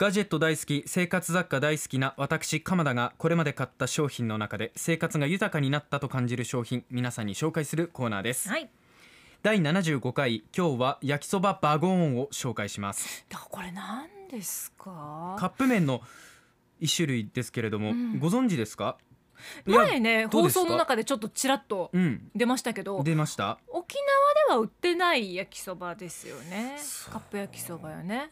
ガジェット大好き生活雑貨大好きな私鎌田がこれまで買った商品の中で生活が豊かになったと感じる商品皆さんに紹介するコーナーです、はい。第75回今日は焼きそばバゴーンを紹介します。これ何ですか？カップ麺の一種類ですけれども、うん。ご存知ですか？前ね放送の中でちょっとちらっとうん。出ましたけど出ました。沖縄では売ってない焼きそばですよね。カップ焼きそばよね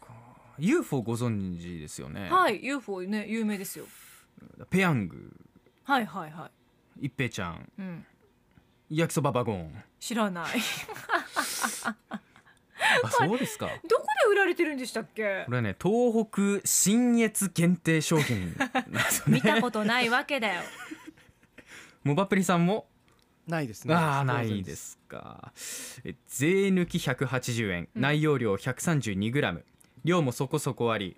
UFO ご存知ですよね、はい UFO ね有名ですよ。ペヤング。はいはいは一平ちゃん。いうん。焼きそばバゴーン。知らない。あそうですか。どこで売られてるんでしたっけ？これはね東北信越限定商品。なんですよね見たことないわけだよ。モバプリさんも？ないですね。ああないですか。え税抜き180円。うん。内容量 132g 量もそこそこあり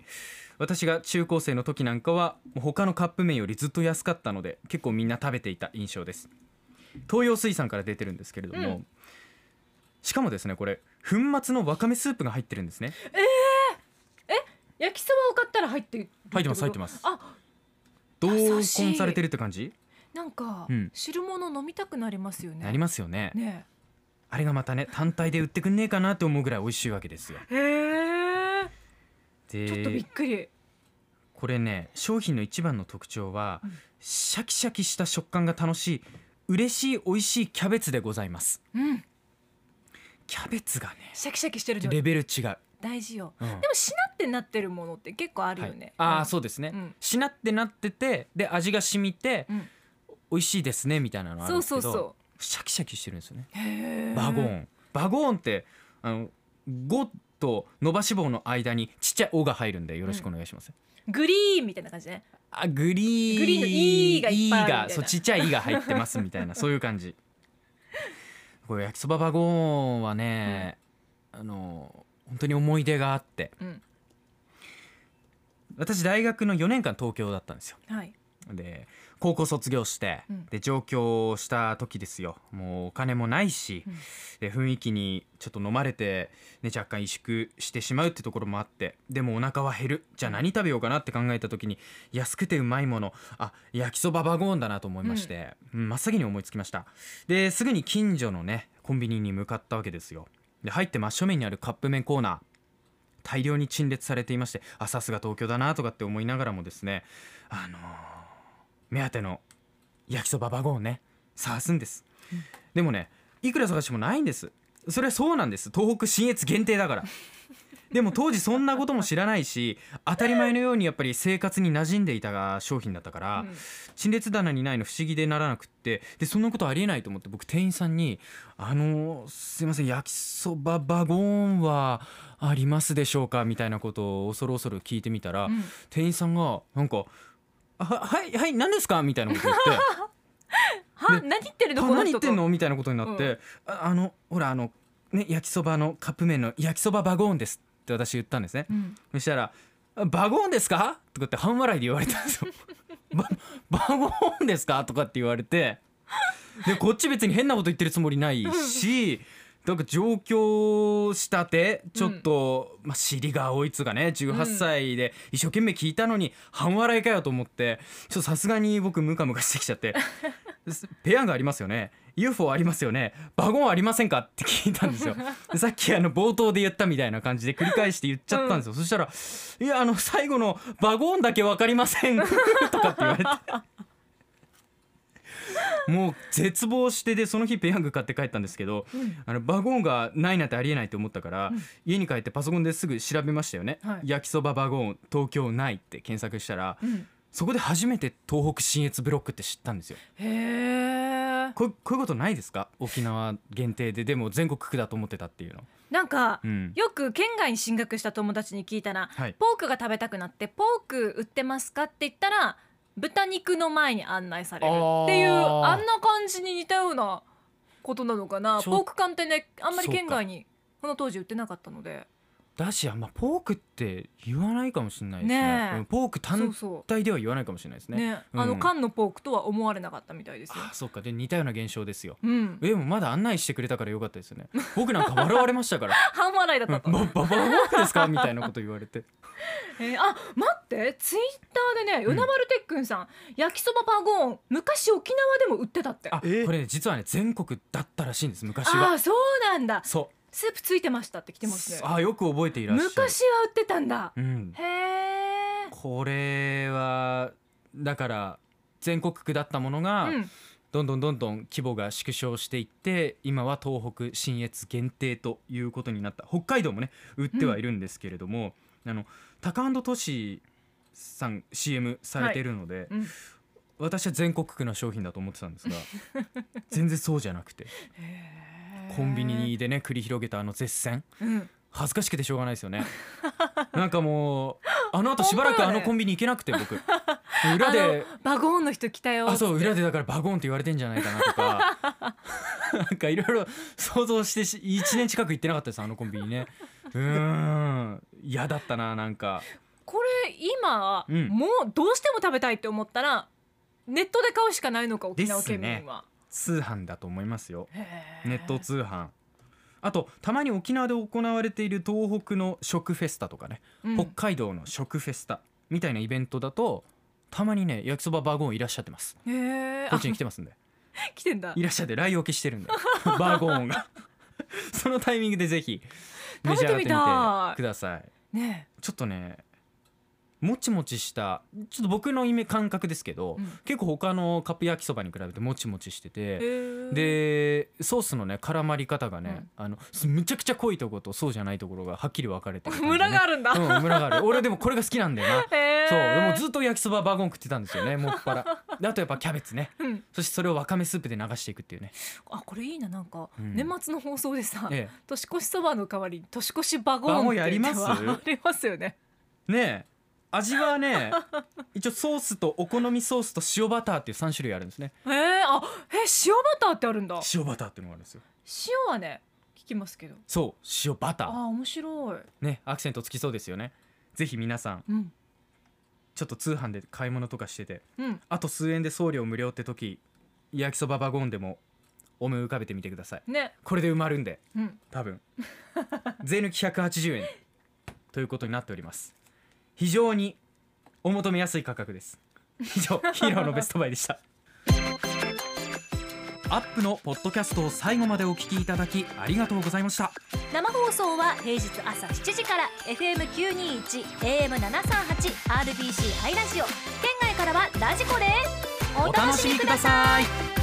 私が中高生の時なんかはもう他のカップ麺よりずっと安かったので結構みんな食べていた印象です。東洋水産から出てるんですけれども、うん。しかもですねこれ粉末のわかめスープが入ってるんですね。焼きそばを買ったら入ってる入ってます入ってます。あ同梱しいされてるって感じ？なんかうん。汁物飲みたくなりますよね。なりますよね。ね。あれがまたね単体で売ってくんねえかなって思うぐらい美味しいわけですよ。へえでちょっとびっくり。これね商品の一番の特徴は、うん。シャキシャキした食感が楽しい嬉しい美味しいキャベツでございます。うん。キャベツがねシャキシャキしてるレベル違う、大事よ。うん。でもしなってなってるものって結構あるよはい。ね、ああうそうですね、うん。しなってなっててで味が染みて、うん。美味しいですねみたいなのあるんですけどそうそうそシャキシャキしてるんですよね。バゴーン。バゴーンってあの5と伸ばし棒の間にちっちゃい「お」が入るんでよろしくお願いします、グリーンみたいな感じね。あグリーン。グリーンの E がいっぱいあるみたいな。そうちっちゃい「い」が入ってますみたいな。そういう感じ。これ焼きそばバゴーンはね、あの本当に思い出があって。うん。私大学の4年間東京だったんですよ。はい。で高校卒業して、うん。で上京した時ですよ。もうお金もないし、うん。で雰囲気にちょっと飲まれて、ね、若干萎縮してしまうってところもあってでもお腹は減る。じゃあ何食べようかなって考えた時に安くてうまいもの。あ焼きそばバゴーンだなと思いまして、うん真っ先に思いつきました。ですぐに近所のねコンビニに向かったわけですよ。で入って真正面にあるカップ麺コーナー。大量に陳列されていましてあさすが東京だなとかって思いながらもですねあのー目当ての焼きそばバゴーンね探すんです、うんでもねいくら探してもないんです。それはそうなんです。東北信越限定だから。でも当時そんなことも知らないし当たり前のようにやっぱり生活に馴染んでいた商品だったから、うん。陳列棚にないの不思議でならなくってでそんなことありえないと思って僕店員さんに「あのすいません焼きそばバゴーンはありますでしょうか?」みたいなことを恐る恐る聞いてみたら、うん。店員さんがなんか「あははいはい何ですか?」みたいなこと言って はで何言ってる「あの何言ってんの?」みたいなことになってう「ああのほらあのね焼きそばのカップ麺の焼きそばバゴーンです」って私言ったんですね。うんそしたら「あバゴーンですか?」とかって半笑いで言われたんですよ。ババゴーンですか？とかって言われてでこっち別に変なこと言ってるつもりないし。なんか上京したてちょっと、まあ、尻が青いつがね18歳で一生懸命聞いたのに半笑いかよと思ってちょっとさすがに僕ムカムカしてきちゃって「ペヤングありますよね UFO ありますよねバゴンありませんか?」って聞いたんですよ。でさっきあの冒頭で言ったみたいな感じで繰り返して言っちゃったんですよ、そしたら「いやあの最後のバゴンだけ分かりません」とかって言われて。もう絶望してでその日ペヤング買って帰ったんですけど、うん。あのバゴンがないなんてありえないと思ったから、うん。家に帰ってパソコンですぐ調べましたよね、はい。焼きそばバゴン東京ないって検索したらうん。そこで初めて東北信越ブロックって知ったんですよ。へえこうこういうことないですか？沖縄限定で。でも全国区だと思ってたっていうの。なんかうん。よく県外に進学した友達に聞いたらはい。ポークが食べたくなってポーク売ってますかって言ったら豚肉の前に案内される。っていうあーあんな感じに似たようなことなのかな。ちょポーク缶ってねあんまり県外にこの当時売ってなかったのでだしあんまポークって言わないかもしれないですね。ねポーク単そ体では言わないかもしれないですね。うねう。ん。あの缶のポークとは思われなかったみたいですよ。あそうか。で似たような現象ですよ。うん。えでもまだ案内してくれたからよかったですよね。僕なんか笑われましたから。半笑いだうんったと、ババババークですかみたいなこと言われてえーあ待ってツイッターでね与那丸てっくんさん、焼きそばバゴーン昔沖縄でも売ってたってあこえれね実はね全国だったらしいんです昔あはーそうなんだそうスープついてましたって来てますね。あよく覚えていらっしゃる。昔は売ってたんだ。うん。へえこれはだから全国区だったものが、うん。どんどんどんどん規模が縮小していって今は東北信越限定ということになった。北海道もね売ってはいるんですけれども、あのタカアンドトシさん CM されているので、うん。私は全国区の商品だと思ってたんですが 全然そうじゃなくて。へーコンビニでね繰り広げたあの絶戦。うん。恥ずかしくてしょうがないですよね。なんかもうあの後しばらくあのコンビニ行けなくて僕。裏でバゴーンの人来たよあそう裏でだからバゴンって言われてんじゃないかなとか。なんかいろいろ想像してし1年近く行ってなかったですあのコンビニね。うーん嫌だったななんか。これ今、うん。もうどうしても食べたいって思ったらネットで買うしかないのか沖縄県民は、通販だと思いますよ。ネット通販。あとたまに沖縄で行われている東北の食フェスタとかね、うん。北海道の食フェスタみたいなイベントだとたまにね焼きそばバゴンいらっしゃってます。こっちに来てますんで。来てんだ。いらっしゃって来沖してるんで。バーゴーンが。そのタイミングでぜひ召し上がってみてください。ねちょっとねもちもちしたちょっと僕のイメ感覚ですけど、うん。結構他のカップ焼きそばに比べてもちもちしてえてでソースのね絡まり方がね、うん。あのむちゃくちゃ濃いところとそうじゃないところがはっきり分かれてるね、ムラがあるんだ、うんムラがある。俺でもこれが好きなんだよな。そうでもずっと焼きそばバーゴン食ってたんですよねもっぱら。であとやっぱキャベツね。うん、そしてそれをわかめスープで流していくっていうね、あこれいいななんか、うん。年末の放送でさ、え年越しそばの代わりに年越しバゴーンバゴンってやります？ありますよね。えねえ味はね 一応ソースとお好みソースと塩バターっていう3種類あるんですね。へえあえ塩バターってあるんだ。塩バターっていうのがあるんですよ。塩はね聞きますけど。そう塩バター。あ面白い。ねアクセントつきそうですよね。ぜひ皆さんうん。ちょっと通販で買い物とかしててうん。あと数円で送料無料って時焼きそばバゴンでも思い浮かべてみてください。ね。これで埋まるんでうん。多分。税抜き180円ということになっております非常にお求めやすい価格です。以上 ヒーローのベストバイでした。アップのポッドキャストを最後までお聞きいただきありがとうございました。生放送は平日朝7時から FM921 AM738 RBC ハイラジオ。県外からはラジコですお楽しみください